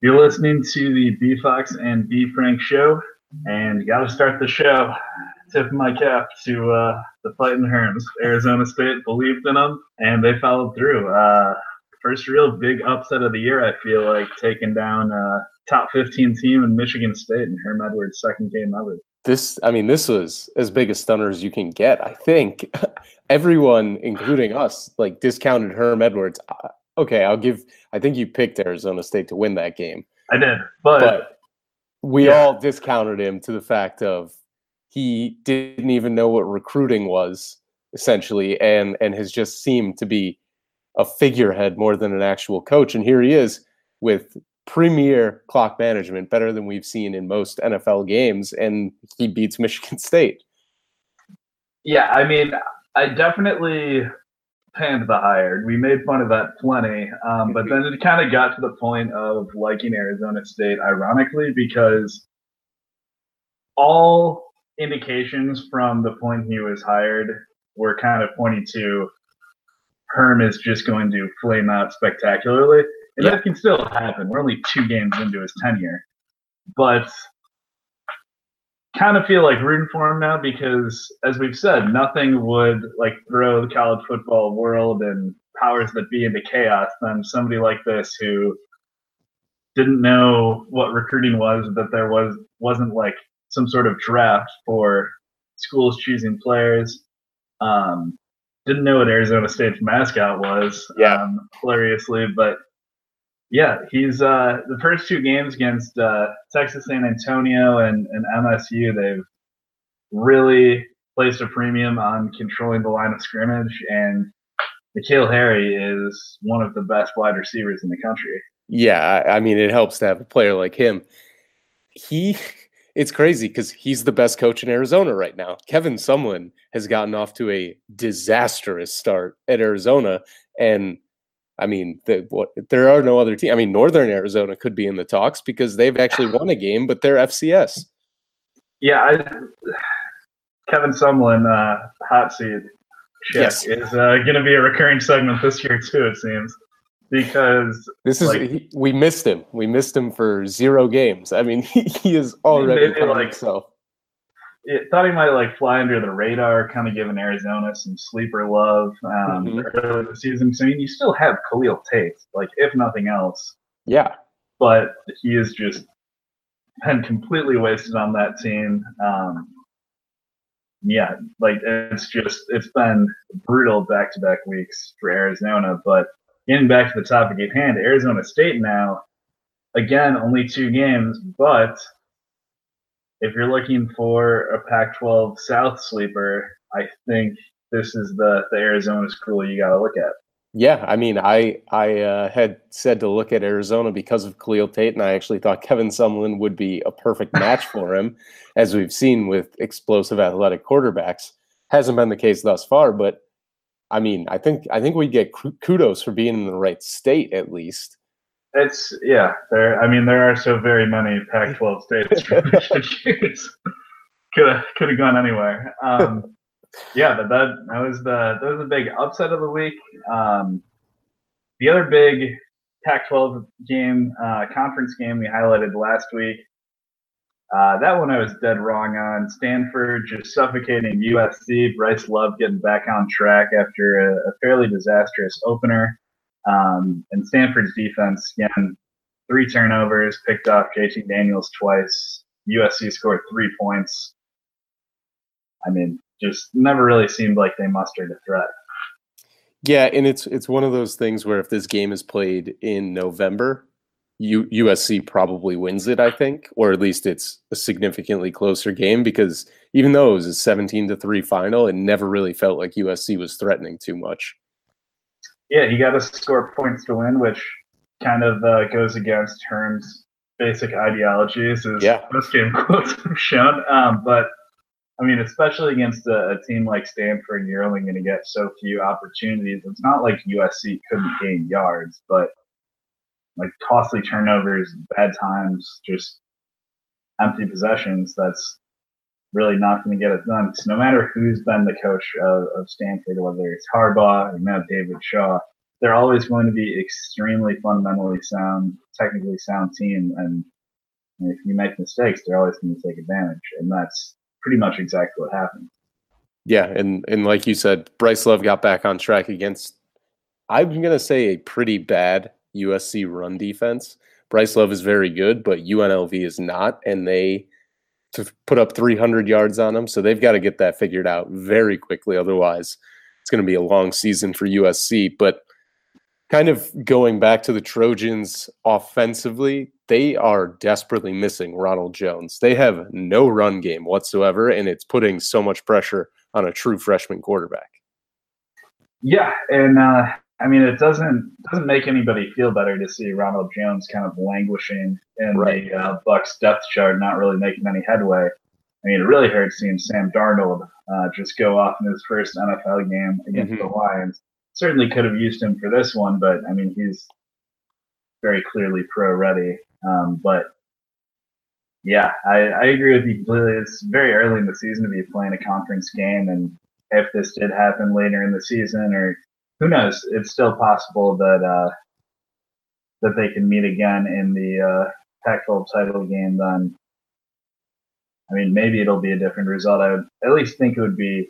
You're listening to the B Fox and B Frank show, and got to start the show. Tip my cap to uh, the Fighting Herms. Arizona State believed in them, and they followed through. Uh, first real big upset of the year, I feel like, taking down uh, top 15 team in Michigan State and Herm Edwards' second game ever. This, I mean, this was as big a stunner as you can get. I think everyone, including us, like discounted Herm Edwards. Okay, I'll give. I think you picked Arizona State to win that game. I did, but, but we yeah. all discounted him to the fact of he didn't even know what recruiting was essentially, and and has just seemed to be a figurehead more than an actual coach. And here he is with premier clock management, better than we've seen in most NFL games, and he beats Michigan State. Yeah, I mean, I definitely panned the hired. We made fun of that plenty, um, but then it kind of got to the point of liking Arizona State, ironically, because all indications from the point he was hired were kind of pointing to Herm is just going to flame out spectacularly. And yeah. that can still happen. We're only two games into his tenure. But kind of feel like rooting for him now because, as we've said, nothing would like throw the college football world and powers that be into chaos than somebody like this who didn't know what recruiting was, that there was wasn't like some sort of draft for schools choosing players. Um, didn't know what Arizona State's mascot was. Yeah. Um, hilariously, but yeah, he's uh, the first two games against uh, Texas San Antonio and, and MSU. They've really placed a premium on controlling the line of scrimmage, and N'Keal Harry is one of the best wide receivers in the country. Yeah, I mean, it helps to have a player like him. He, it's crazy because he's the best coach in Arizona right now. Kevin Sumlin has gotten off to a disastrous start at Arizona, and I mean, the, what, there are no other teams. I mean, Northern Arizona could be in the talks because they've actually won a game, but they're FCS. Yeah, I, Kevin Sumlin, uh, hot seat yes. is uh, going to be a recurring segment this year too. It seems because this is like, he, we missed him. We missed him for zero games. I mean, he, he is already like himself it, thought he might like fly under the radar, kind of giving Arizona some sleeper love um, mm-hmm. early the season. So I mean, you still have Khalil Tate, like if nothing else. Yeah. But he is just been completely wasted on that team. Um, yeah, like it's just it's been brutal back to back weeks for Arizona. But getting back to the topic at hand, Arizona State now, again, only two games, but if you're looking for a Pac-12 South sleeper, I think this is the the Arizona school you got to look at. Yeah, I mean, I I uh, had said to look at Arizona because of Khalil Tate, and I actually thought Kevin Sumlin would be a perfect match for him, as we've seen with explosive athletic quarterbacks. Hasn't been the case thus far, but I mean, I think I think we get kudos for being in the right state at least. It's yeah. There. I mean, there are so very many Pac-12 states could have could have gone anywhere. Um, yeah, but that that was the that was the big upset of the week. Um, the other big Pac-12 game, uh, conference game we highlighted last week. Uh, that one I was dead wrong on. Stanford just suffocating USC. Bryce Love getting back on track after a, a fairly disastrous opener. Um, and Stanford's defense, again, three turnovers, picked off JT Daniels twice. USC scored three points. I mean, just never really seemed like they mustered a threat. Yeah, and it's it's one of those things where if this game is played in November, U- USC probably wins it, I think, or at least it's a significantly closer game because even though it was a 17 to 3 final, it never really felt like USC was threatening too much yeah, you got to score points to win, which kind of uh, goes against Herm's basic ideologies, as yeah. most game quotes have shown. Um, but I mean, especially against a, a team like Stanford, you're only going to get so few opportunities. It's not like USC couldn't gain yards, but like costly turnovers, bad times, just empty possessions. That's really not going to get it done. So no matter who's been the coach of, of Stanford, whether it's Harbaugh or now David Shaw, they're always going to be extremely fundamentally sound, technically sound team, and if you make mistakes, they're always going to take advantage, and that's pretty much exactly what happened. Yeah, and and like you said, Bryce Love got back on track against I'm going to say a pretty bad USC run defense. Bryce Love is very good, but UNLV is not, and they to put up 300 yards on them, so they've got to get that figured out very quickly. Otherwise, it's going to be a long season for USC. But kind of going back to the Trojans offensively, they are desperately missing Ronald Jones. They have no run game whatsoever, and it's putting so much pressure on a true freshman quarterback. Yeah, and uh, I mean it doesn't doesn't make anybody feel better to see Ronald Jones kind of languishing in right. the uh, Bucks depth chart, not really making any headway. I mean, it really hurts seeing Sam Darnold uh, just go off in his first NFL game against mm-hmm. the Lions. Certainly could have used him for this one, but I mean, he's very clearly pro ready. Um, but yeah, I, I agree with you completely. It's very early in the season to be playing a conference game, and if this did happen later in the season, or who knows, it's still possible that uh, that they can meet again in the uh, Pac-12 title game. Then, I mean, maybe it'll be a different result. I would at least think it would be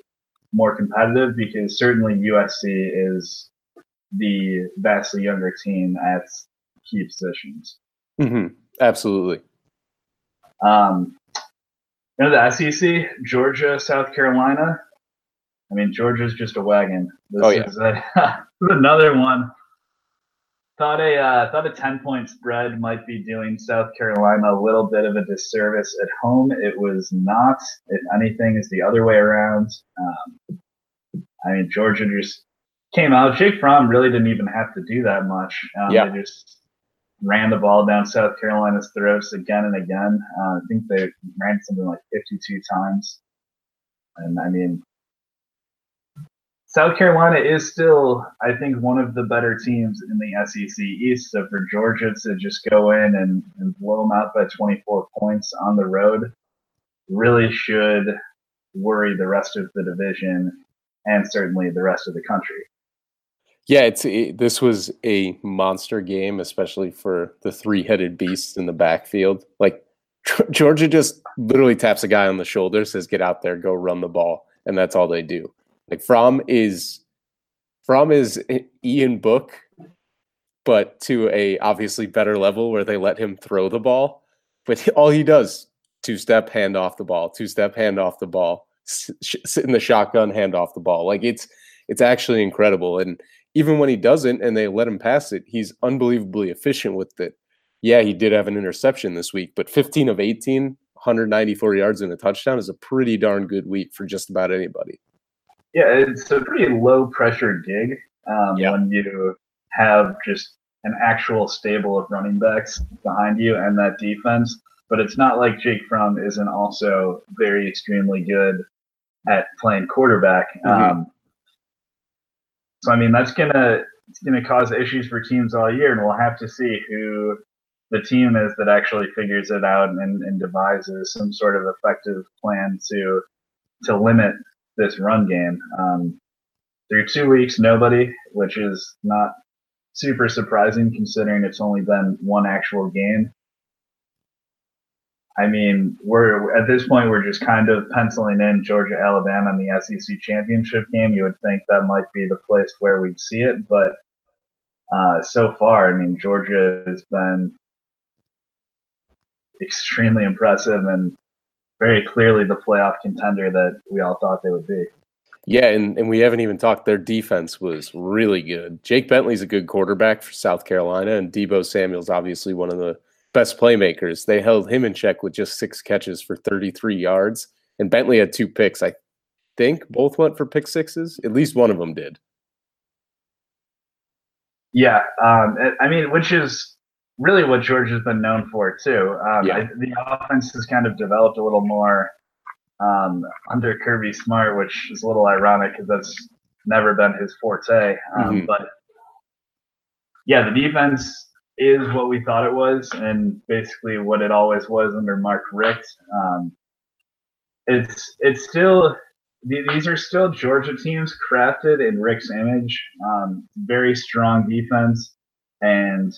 more competitive because certainly USC is the vastly younger team at key positions. Mm-hmm. Absolutely. Um, you know, the SEC, Georgia, South Carolina. I mean, Georgia's just a wagon. This oh, yeah. is, a, another one. Thought a uh, thought a ten point spread might be doing South Carolina a little bit of a disservice at home. It was not. If anything, is the other way around. Um, I mean, Georgia just came out. Jake Fromm really didn't even have to do that much. Um, yeah. They just ran the ball down South Carolina's throats again and again. Uh, I think they ran something like 52 times. And I mean, South Carolina is still, I think, one of the better teams in the SEC East. So for Georgia to just go in and, and blow them out by 24 points on the road really should worry the rest of the division and certainly the rest of the country. Yeah, it's it, this was a monster game, especially for the three-headed beasts in the backfield. Like Georgia just literally taps a guy on the shoulder, says, "Get out there, go run the ball," and that's all they do. Like Fromm is Fromm is Ian Book, but to a obviously better level where they let him throw the ball. But all he does two step hand off the ball, two step hand off the ball, sit in the shotgun, hand off the ball. Like it's it's actually incredible and even when he doesn't and they let him pass it, he's unbelievably efficient with it. Yeah, he did have an interception this week, but 15 of 18, 194 yards and a touchdown is a pretty darn good week for just about anybody. Yeah, it's a pretty low pressure gig um, yep. when you have just an actual stable of running backs behind you and that defense. But it's not like Jake Fromm isn't also very extremely good at playing quarterback. Mm-hmm. Um, so I mean that's gonna it's gonna cause issues for teams all year, and we'll have to see who the team is that actually figures it out and, and devises some sort of effective plan to to limit this run game. Um, through two weeks, nobody, which is not super surprising considering it's only been one actual game. I mean, we're at this point we're just kind of penciling in Georgia Alabama in the SEC championship game. You would think that might be the place where we'd see it, but uh, so far, I mean, Georgia has been extremely impressive and very clearly the playoff contender that we all thought they would be. Yeah, and, and we haven't even talked. Their defense was really good. Jake Bentley's a good quarterback for South Carolina, and Deebo Samuel's obviously one of the best playmakers. They held him in check with just six catches for 33 yards. And Bentley had two picks. I think both went for pick sixes. At least one of them did. Yeah. Um, I mean, which is really what George has been known for, too. Um, yeah. I, the offense has kind of developed a little more um, under Kirby Smart, which is a little ironic because that's never been his forte. Um, mm-hmm. But yeah, the defense is what we thought it was, and basically what it always was under Mark Richt. Um, it's it's still these are still Georgia teams crafted in Richt's image. Um, very strong defense and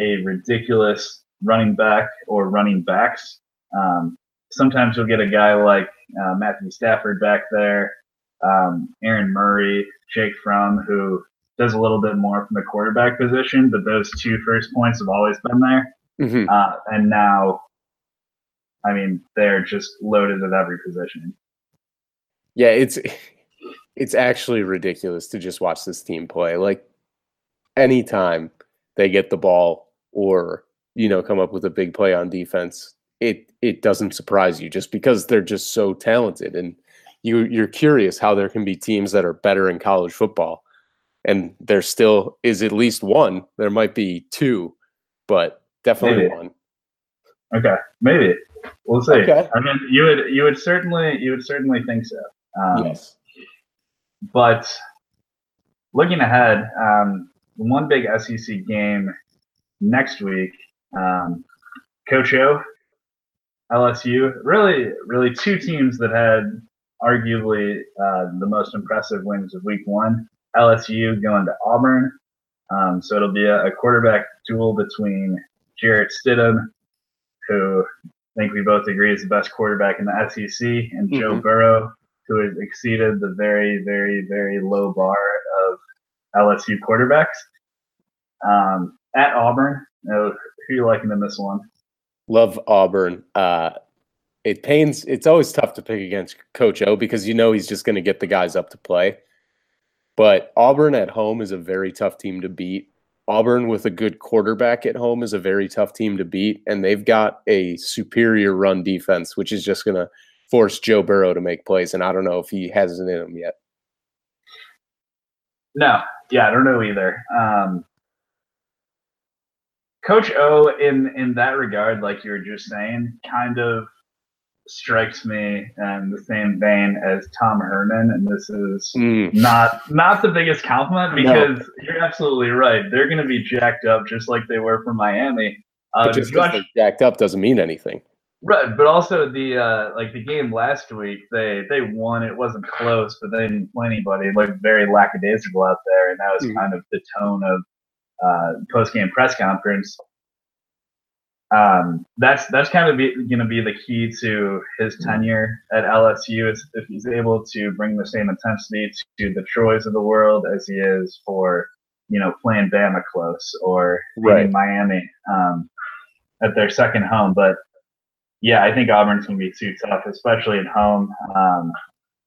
a ridiculous running back or running backs. Um, sometimes you'll get a guy like uh, Matthew Stafford back there, um, Aaron Murray, Jake Fromm, who does a little bit more from the quarterback position, but those two first points have always been there. Mm-hmm. Uh, and now, I mean, they're just loaded at every position. Yeah, it's it's actually ridiculous to just watch this team play. Like anytime they get the ball or you know come up with a big play on defense, it it doesn't surprise you just because they're just so talented and you you're curious how there can be teams that are better in college football and there still is at least one. There might be two, but definitely maybe. one. Okay, maybe we'll see. Okay. I mean, you would you would certainly you would certainly think so. Um, yes. But looking ahead, um, one big SEC game next week. Um, Coach O, LSU, really, really two teams that had arguably uh, the most impressive wins of Week One. LSU going to Auburn, um, so it'll be a, a, quarterback duel between Jarrett Stidham, who I think we both agree is the best quarterback in the SEC, and mm-hmm. Joe Burrow, who has exceeded the very, very, very low bar LSU quarterbacks. Um, at Auburn, know, who you liking in this one? Love Auburn. Uh, it pains. It's always tough to pick against Coach O because you know he's just going to get the guys up to play. But Auburn at home is a very tough team to beat. Auburn with a good quarterback at home is a very tough team to beat, and they've got a superior run defense, which is just going to force Joe Burrow to make plays. And I don't know if he has it in him yet. No, yeah, I don't know either. Um, Coach O, in in that regard, like you were just saying, kind of strikes me in the same vein as Tom Herman, and this is mm. not not the biggest compliment because no. you're absolutely right. They're going to be jacked up just like they were from Miami. Uh, just because they're jacked up doesn't mean anything. Right, but also the uh, like the game last week, they they won. It wasn't close, but they didn't play anybody. It looked very lackadaisical out there, and that was mm. kind of the tone of uh, post game press conference um, that's that's kind of going to be the key to his mm-hmm. tenure at LSU is if he's able to bring the same intensity to the Troys of the world as he is for you know playing Bama close or right. Miami um, at their second home. But yeah, I think Auburn's going to be too tough, especially at home. Um,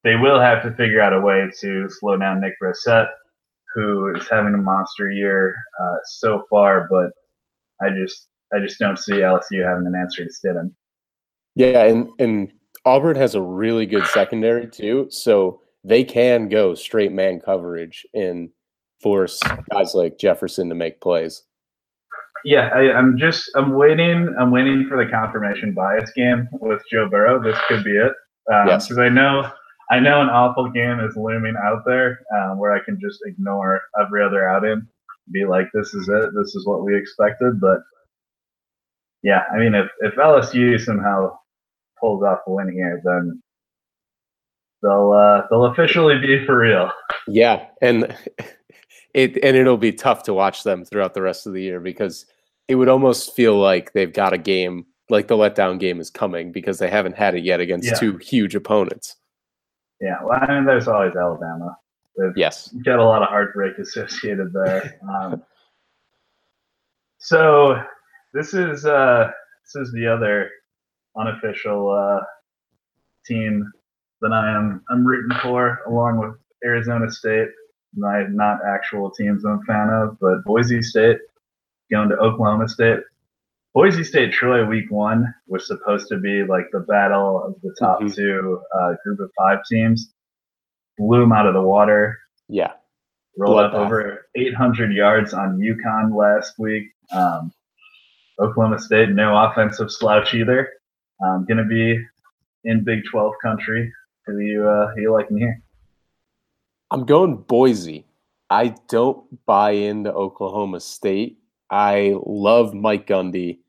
they will have to figure out a way to slow down Nick Brossette, who is having a monster year uh, so far, but I just I just don't see LSU having an answer to Stidham. Yeah, and and Auburn has a really good secondary too, so they can go straight man coverage and force guys like Jefferson to make plays. Yeah, I, am just I'm waiting. I'm waiting for the confirmation bias game with Joe Burrow. This could be it. Um, yes. Because I know I know an awful game is looming out there um, where I can just ignore every other outing, be like, this is it. This is what we expected. But yeah, I mean, if, if LSU somehow pulls off a win here, then they'll uh, they'll officially be for real. Yeah, and it and it'll be tough to watch them throughout the rest of the year because it would almost feel like they've got a game like the letdown game is coming because they haven't had it yet against yeah. two huge opponents. Yeah, well, I mean, there's always Alabama. They've yes, got a lot of heartbreak associated there. Um, so this is uh, this is the other unofficial uh, team that I am I'm rooting for, along with Arizona State. My not actual teams I'm a fan of, but Boise State going to Oklahoma State. Boise State Troy week one was supposed to be like the battle of the top mm-hmm. two uh, group of five teams. Blew them out of the water. Yeah. Rolled up over 800 yards on UConn last week. Um, Oklahoma State, no offensive slouch either. Um, going to be in Big 12 country. Who you uh, who you liking here? I'm going Boise. I don't buy into Oklahoma State. I love Mike Gundy.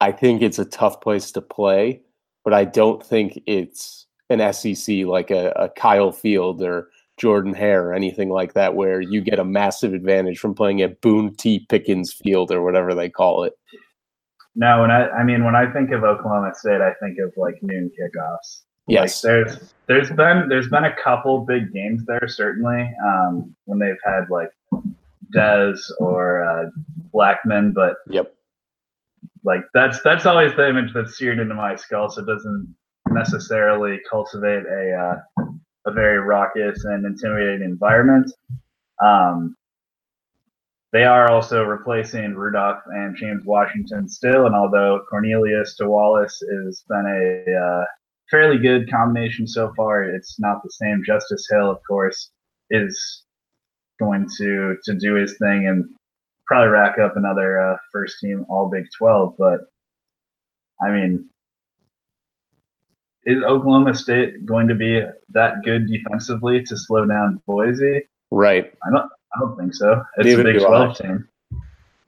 I think it's a tough place to play, but I don't think it's an SEC like a, a Kyle Field or Jordan Hare or anything like that, where you get a massive advantage from playing at Boone T. Pickens Field or whatever they call it. No, and I I mean when I think of Oklahoma State, I think of like noon kickoffs. Yes, like there's there's been there's been a couple big games there certainly um, when they've had like Dez or uh, Blackmon, but yep, like that's that's always the image that's seared into my skull. So it doesn't necessarily cultivate a uh, a very raucous and intimidating environment. Um, they are also replacing Rudolph and James Washington still, and although Cornelius to Wallace has been a uh, fairly good combination so far, it's not the same. Justice Hill, of course, is going to to do his thing and probably rack up another uh, first team All Big Twelve. But I mean, is Oklahoma State going to be that good defensively to slow down Boise? Right. I don't. I don't think so. It's David a Big Twelve team.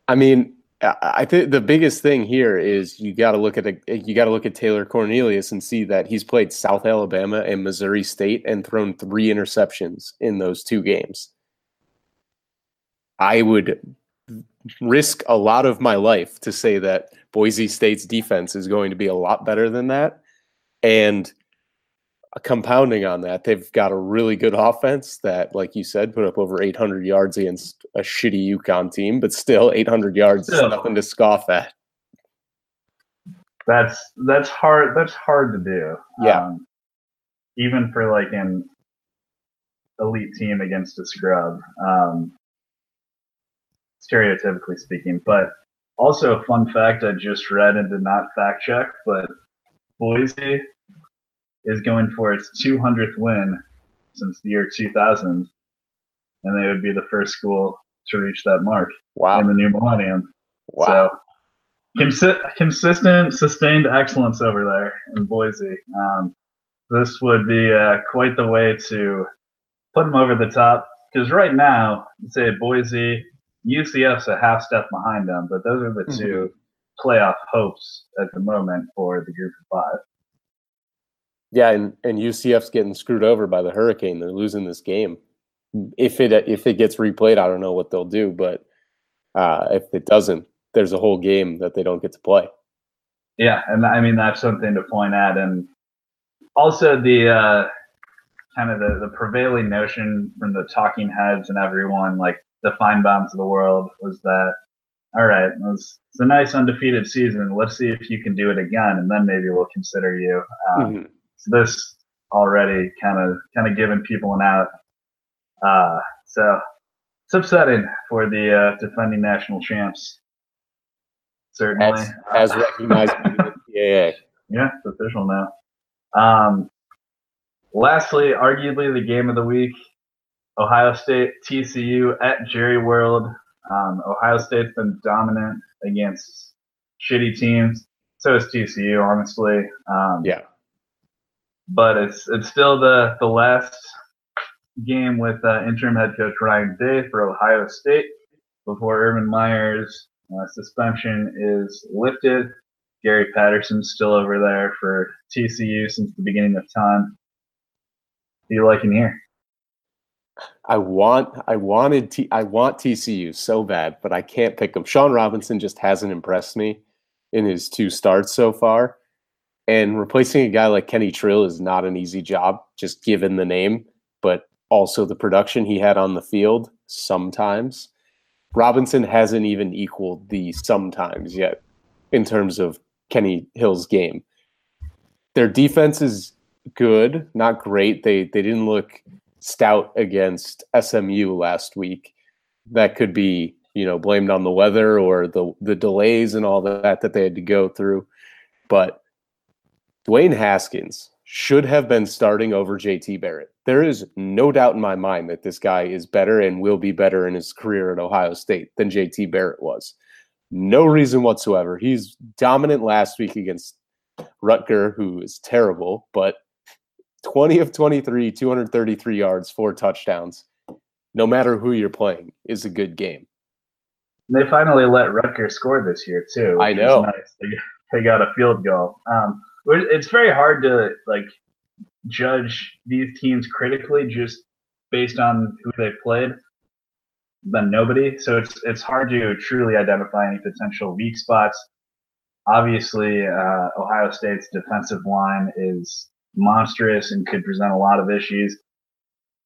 I mean, I think the biggest thing here is you got to look at a, you got to look at Taylor Cornelius and see that he's played South Alabama and Missouri State and thrown three interceptions in those two games. I would risk a lot of my life to say that Boise State's defense is going to be a lot better than that. And compounding on that, they've got a really good offense that, like you said, put up over 800 yards against a shitty UConn team, but still 800 yards still. is nothing to scoff at. That's that's hard. That's hard to do. Yeah. Um, even for like an elite team against a scrub, um, stereotypically speaking. But also a fun fact I just read and did not fact check, but Boise is going for its 200th win since the year 2000, and they would be the first school to reach that mark wow. in the new millennium. Wow. So, consi- consistent, sustained excellence over there in Boise. Um, this would be uh, quite the way to put them over the top. Because right now, say Boise, UCF's a half step behind them, but those are the mm-hmm. two playoff hopes at the moment for the group of five. Yeah, and, and UCF's getting screwed over by the Hurricane. They're losing this game. If it if it gets replayed, I don't know what they'll do, but uh, if it doesn't, there's a whole game that they don't get to play. Yeah, and I mean that's something to point at, and also the uh, kind of the, the prevailing notion from the talking heads and everyone, like the fine Finebaums of the world, was that all right, it was, it's a nice undefeated season. Let's see if you can do it again, and then maybe we'll consider you. Um, mm-hmm this already kind of kind of giving people an out. Uh, so it's upsetting for the uh, defending national champs. Certainly, as, as recognized by the NCAA. Yeah, it's official now. Um, lastly, arguably the game of the week: Ohio State TCU at Jerry World. Um, Ohio State's been dominant against shitty teams. So is TCU, honestly. Um, yeah but it's it's still the the last game with uh, interim head coach Ryan Day for Ohio State before Urban Meyer's uh, suspension is lifted. Gary Patterson's still over there for TCU since the beginning of time. What do you like in here? I want I wanted T, I want TCU so bad, but I can't pick them. Shawn Robinson just hasn't impressed me in his two starts so far. And replacing a guy like Kenny Trill is not an easy job, just given the name, but also the production he had on the field sometimes. Robinson hasn't even equaled the sometimes yet in terms of Kenny Hill's game. Their defense is good, not great. They they didn't look stout against SMU last week. That could be, you know, blamed on the weather or the the delays and all that that they had to go through. But Dwayne Haskins should have been starting over JT Barrett. There is no doubt in my mind that this guy is better and will be better in his career at Ohio State than JT Barrett was. No reason whatsoever. He's dominant last week against Rutger, who is terrible, but 20 of 23, 233 yards, four touchdowns. No matter who you're playing, is a good game. They finally let Rutger score this year too. I know. Nice. They got a field goal. Um, it's very hard to like judge these teams critically just based on who they've played than nobody. So it's it's hard to truly identify any potential weak spots. Obviously, uh, Ohio State's defensive line is monstrous and could present a lot of issues.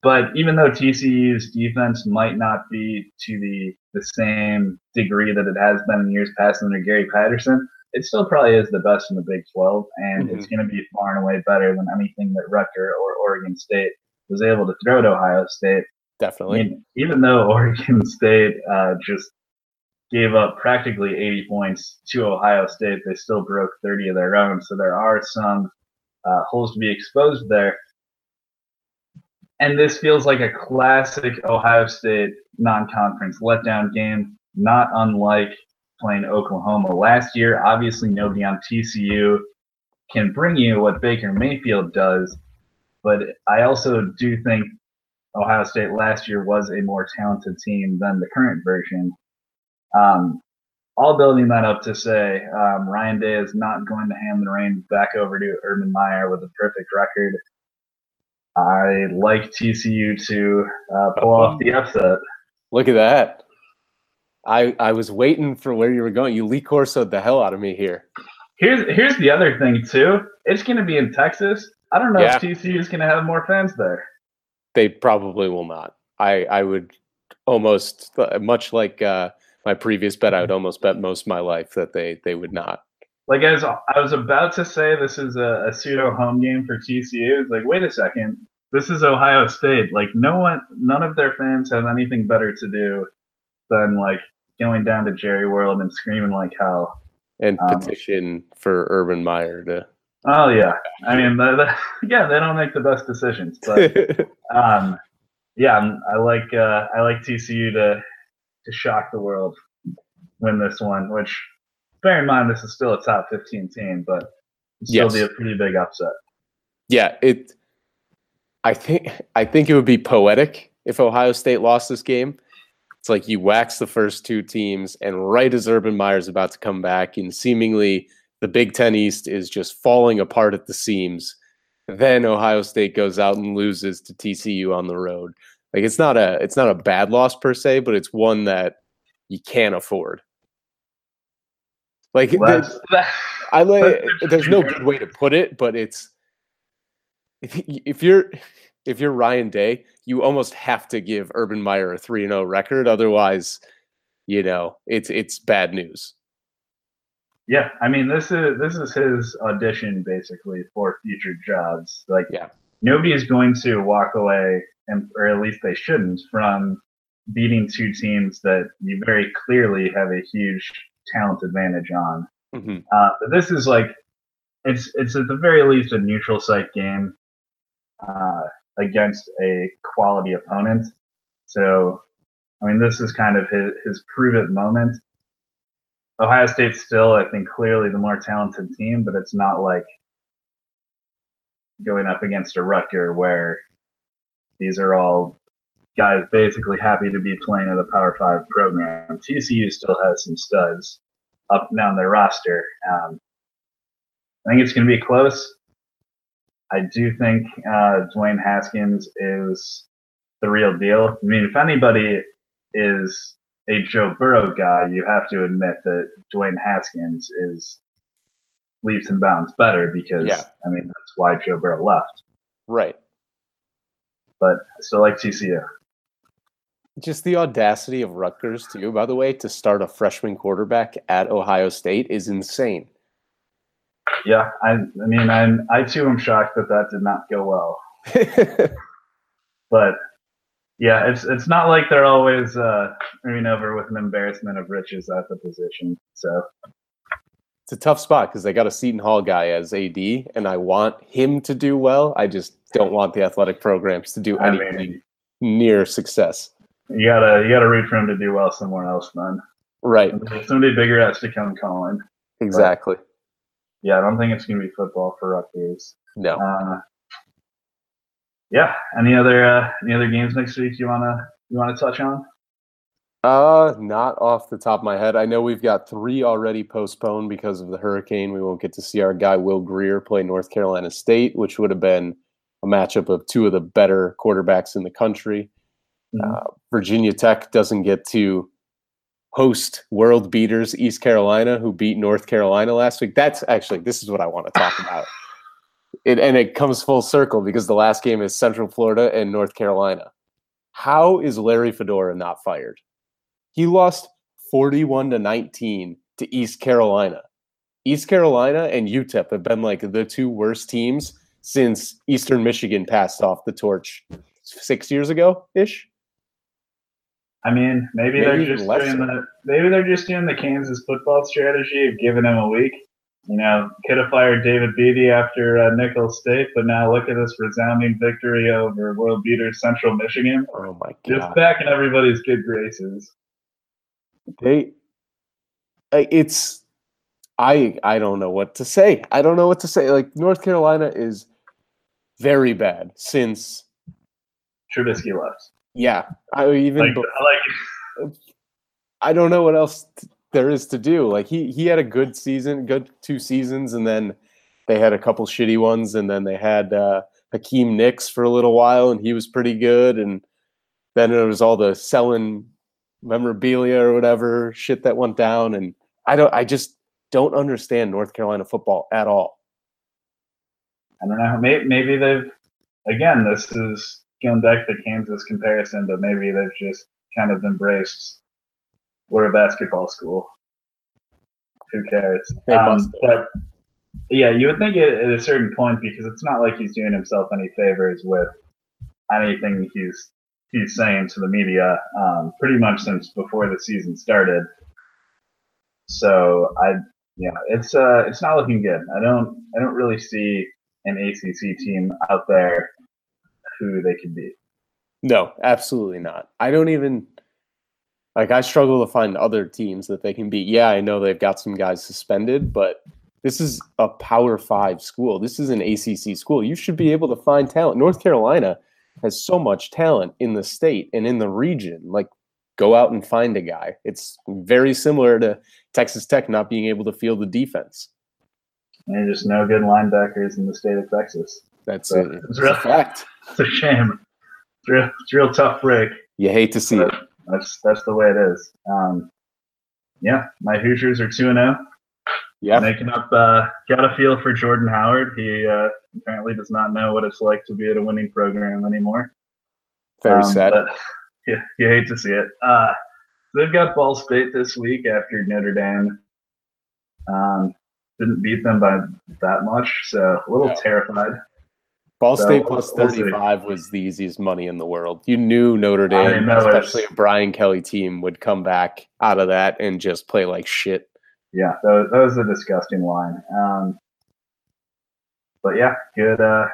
But even though TCU's defense might not be to the the same degree that it has been in years past under Gary Patterson, it still probably is the best in the Big 12, and mm-hmm. it's going to be far and away better than anything that Rutger or Oregon State was able to throw at Ohio State. Definitely. I mean, even though Oregon State uh, just gave up practically 80 points to Ohio State, they still broke 30 of their own. So there are some uh, holes to be exposed there. And this feels like a classic Ohio State non conference letdown game, not unlike playing Oklahoma last year. Obviously, nobody on TCU can bring you what Baker Mayfield does, but I also do think Ohio State last year was a more talented team than the current version. Um, all building that up to say um, Ryan Day is not going to hand the reins back over to Urban Meyer with a perfect record. I like TCU to uh, pull off the upset. Look at that. I I was waiting for where you were going. You Lee Corsoed the hell out of me here. Here's here's the other thing too. It's going to be in Texas. I don't know yeah. if TCU is going to have more fans there. They probably will not. I I would almost much like uh, my previous bet. I would almost bet most of my life that they they would not. Like as I was about to say, this is a, a pseudo home game for TCU. It's like, wait a second, this is Ohio State. Like no one, none of their fans have anything better to do than like going down to Jerry World and screaming like hell. And um, petition for Urban Meyer to. Oh yeah, I mean, the, the, yeah, they don't make the best decisions, but um, yeah, I like uh, I like TCU to to shock the world, win this one. Which, bear in mind, this is still a top fifteen team, but still yes. be a pretty big upset. Yeah, it. I think I think it would be poetic if Ohio State lost this game it's like you wax the first two teams, and right as Urban Meyer's about to come back, and seemingly the Big Ten East is just falling apart at the seams, then Ohio State goes out and loses to TCU on the road. Like it's not a it's not a bad loss per se, but it's one that you can't afford. Like there's, I like there's no good way to put it, but it's if, if you're if you're Ryan Day, you almost have to give Urban Meyer a 3 0 record. Otherwise, you know, it's it's bad news. Yeah, I mean this is this is his audition basically for future jobs. Like yeah. nobody is going to walk away and or at least they shouldn't from beating two teams that you very clearly have a huge talent advantage on. Mm-hmm. Uh, but this is like it's it's at the very least a neutral site game. Uh, against a quality opponent. So, I mean, this is kind of his, his prove it moment. Ohio State's still, I think, clearly the more talented team, but it's not like going up against a Rutger where these are all guys basically happy to be playing at a Power Five program. TCU still has some studs up and down their roster. Um, I think it's going to be close. I do think uh, Dwayne Haskins is the real deal. I mean, if anybody is a Joe Burrow guy, you have to admit that Dwayne Haskins is leaps and bounds better because yeah. I mean that's why Joe Burrow left. Right. But I still like TCU. Just the audacity of Rutgers too, by the way, to start a freshman quarterback at Ohio State is insane yeah, I, I mean, I'm, I too am shocked that that did not go well. but yeah, it's it's not like they're always uh, moving over with an embarrassment of riches at the position. So it's a tough spot because they got a Seton Hall guy as AD, and I want him to do well. I just don't want the athletic programs to do anything I mean, near success. You gotta you gotta root for him to do well somewhere else, then. Right. Somebody bigger has to come calling. Exactly. But, yeah, I don't think it's to be football for Rutgers. No. Uh, yeah. Any other uh, any other games next week you wanna you wanna touch on? Uh, not off the top of my head. I know we've got three already postponed because of the hurricane. We won't get to see our guy Will Grier play North Carolina State, which would have been a matchup of two of the better quarterbacks in the country. Mhm. Uh, Virginia Tech doesn't get to host world beaters East Carolina, who beat North Carolina last week. That's actually this is what I want to talk about. It, and it comes full circle because the last game is Central Florida and North Carolina. How is Larry Fedora not fired? He lost 41 to 19 to East Carolina. East Carolina and UTEP have been like the two worst teams since Eastern Michigan passed off the torch six years ago ish. I mean, maybe, Maybe they're just doing the maybe they're just doing the Kansas football strategy of giving them a week. You know, could have fired David Beaty after uh, State, but now look at this resounding victory over world beater Central Michigan. Oh my god! Just back in everybody's good graces. They it's I I don't know what to say. I don't know what to say. Like North Carolina is very bad since Trubisky left. yeah. I even Like, I like I don't know what else t- there is to do. Like he he had a good season, good two seasons, and then they had a couple shitty ones, and then they had uh, Hakeem Nicks for a little while, and he was pretty good, and then it was all the selling memorabilia or whatever shit that went down, and I don't, I just don't understand North Carolina football at all. I don't know. Maybe, maybe they've again. This is going back to the Kansas comparison, but maybe they've just kind of embraced we're a basketball school. Who cares? Um, but yeah, you would think at, at a certain point because it's not like he's doing himself any favors with anything he's he's saying to the media. Um, pretty much since before the season started. So I, yeah, it's uh, it's not looking good. I don't, I don't really see an ACC team out there who they can be. No, absolutely not. I don't even like I struggle to find other teams that they can beat. Yeah, I know they've got some guys suspended, but this is a Power 5 school. This is an ACC school. You should be able to find talent. North Carolina has so much talent in the state and in the region. Like go out and find a guy. It's very similar to Texas Tech not being able to field the defense. And there's just no good linebackers in the state of Texas. That's So, a, it's it's real- a fact. It's a shame. It's real, it's real tough break. You hate to see it. That's that's the way it is. Um, yeah, my Hoosiers are two and zero, Yeah. making up. Uh, got a feel for Jordan Howard. He uh, apparently does not know what it's like to be at a winning program anymore. Very Um, sad. But you, you hate to see it. Uh, they've got Ball State this week after Notre Dame um, didn't beat them by that much, so a little Yeah. terrified. Ball So, State we'll- plus we'll 35 was the easiest money in the world. You knew Notre I Dame, especially it's- a Brian Kelly team, would come back out of that and just play like shit. Yeah, that was, that was a disgusting line. Um, but yeah, good uh,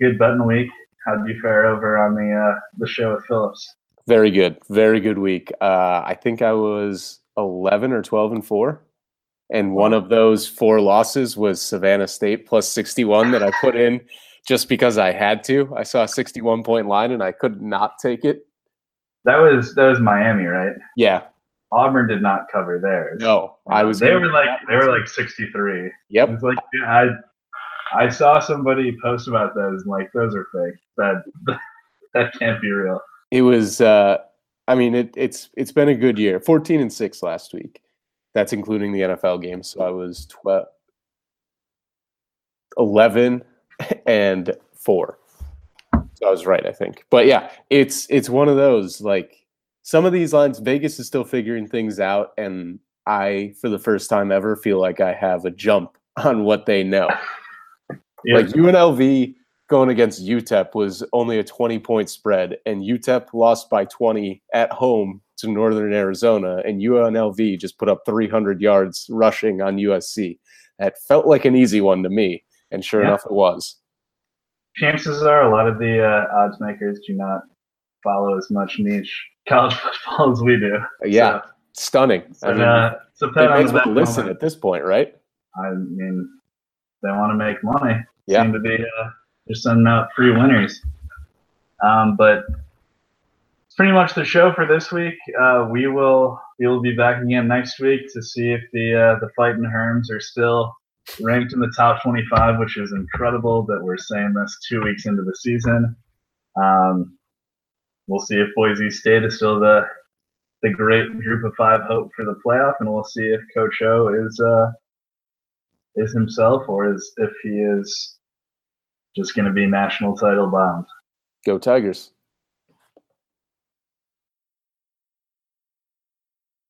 good betting week. How would you fare over on the uh, the show with Phillips? Very good. Very good week. Uh, I think I was 11 or 12 and 4. And one of those four losses was Savannah State plus 61 that I put in just because I had to. I saw a 61 point line and I could not take it. That was that was Miami, right? Yeah. Auburn did not cover theirs. No, I was. They were like they were like sixty three. Yep. It's like yeah, I I saw somebody post about those and like those are fake. That that can't be real. it was uh i mean it, it's it's been a good year 14 and 6 last week that's including the nfl games. So i was 12 11 and 4 so i was right i think. But yeah it's it's one of those like some of these lines vegas is still figuring things out and i for the first time ever feel like i have a jump on what they know. Yeah, like UNLV going against UTEP was only a 20 point spread, and UTEP lost by 20 at home to Northern Arizona, and UNLV just put up 300 yards rushing on USC. That felt like an easy one to me, and sure Yeah. enough, it was. chances are a lot of the uh, odds makers do not follow as much niche college football as we do. Yeah, stunning. So, I mean, uh, so they on as well listen at this point, right? I mean, they want to make money. Yeah. Seem to be uh, just sending out free winners. Um, but pretty much the show for this week. Uh, we will we will be back again next week to see if the uh, the fighting Herms are still ranked in the top 25, which is incredible that we're saying this two weeks into the season. Um, we'll see if Boise State is still the the great group of five hope for the playoff, and we'll see if Coach O is uh, is himself or is if he is just going to be national title bound. Go Tigers.